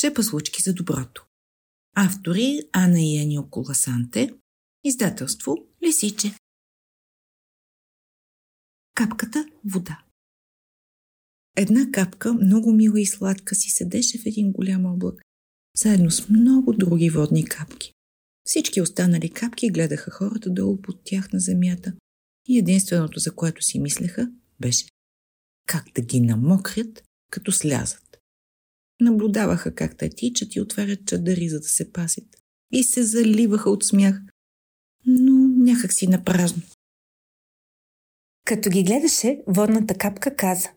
Шепа случки за доброто. Автори Ана и Енио Коласанте. Издателство Лисиче. Капката вода. Една капка, много мила и сладка, си седеше в един голям облак, заедно с много други водни капки. Всички останали капки гледаха хората долу под тях на земята и единственото, за което си мислеха, беше как да ги намокрят, като слязат. Наблюдаваха как те тичат и отварят чадъри, за да се пасят. И се заливаха от смях, но някак си напразно. Като ги гледаше, водната капка каза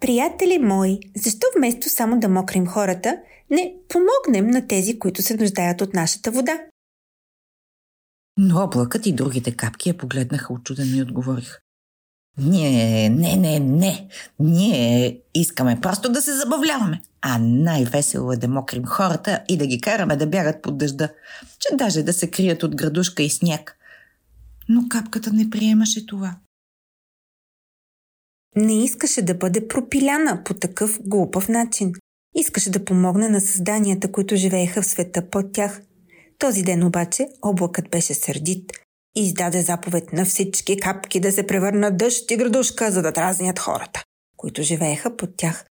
Приятели мои, защо вместо само да мокрим хората, не помогнем на тези, които се нуждаят от нашата вода? Но облакът и другите капки я погледнаха очудено и отговориха. Ние, не, не, не. Ние искаме просто да се забавляваме. А най-весело е да мокрим хората и да ги караме да бягат под дъжда, че даже да се крият от градушка и сняг. Но капката не приемаше това. Не искаше да бъде пропиляна по такъв глупав начин. Искаше да помогне на създанията, които живееха в света под тях. Този ден обаче облакът беше сърдит и издаде заповед на всички капки да се превърнат дъжд и градушка, за да дразнят хората, които живееха под тях.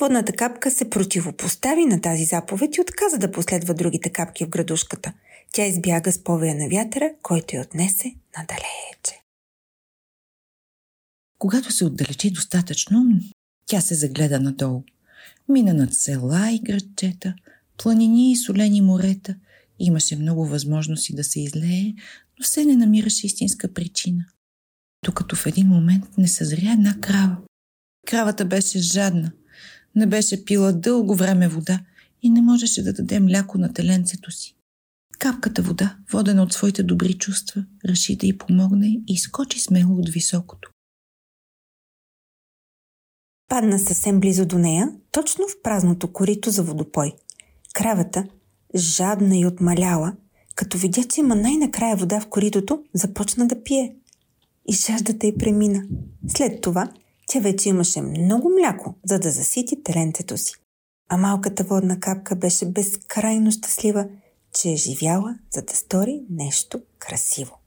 Водната капка се противопостави на тази заповед и отказа да последва другите капки в градушката. Тя избяга с повея на вятъра, който я отнесе надалече. Когато се отдалечи достатъчно, тя се загледа надолу. Мина над села и градчета, планини и солени морета. Имаше много възможности да се излее, но все не намираше истинска причина. Докато в един момент не съзря една крава. Кравата беше жадна, не беше пила дълго време вода и не можеше да даде мляко на теленцето си. Капката вода, водена от своите добри чувства, реши да й помогне и скочи смело от високото. Падна съвсем близо до нея, точно в празното корито за водопой. Кравата, жадна и отмаляла, като видя, че има най-накрая вода в коритото, започна да пие. И жаждата й премина. След това тя вече имаше много мляко, за да засити теленцето си. А малката водна капка беше безкрайно щастлива, че е живяла, за да стори нещо красиво.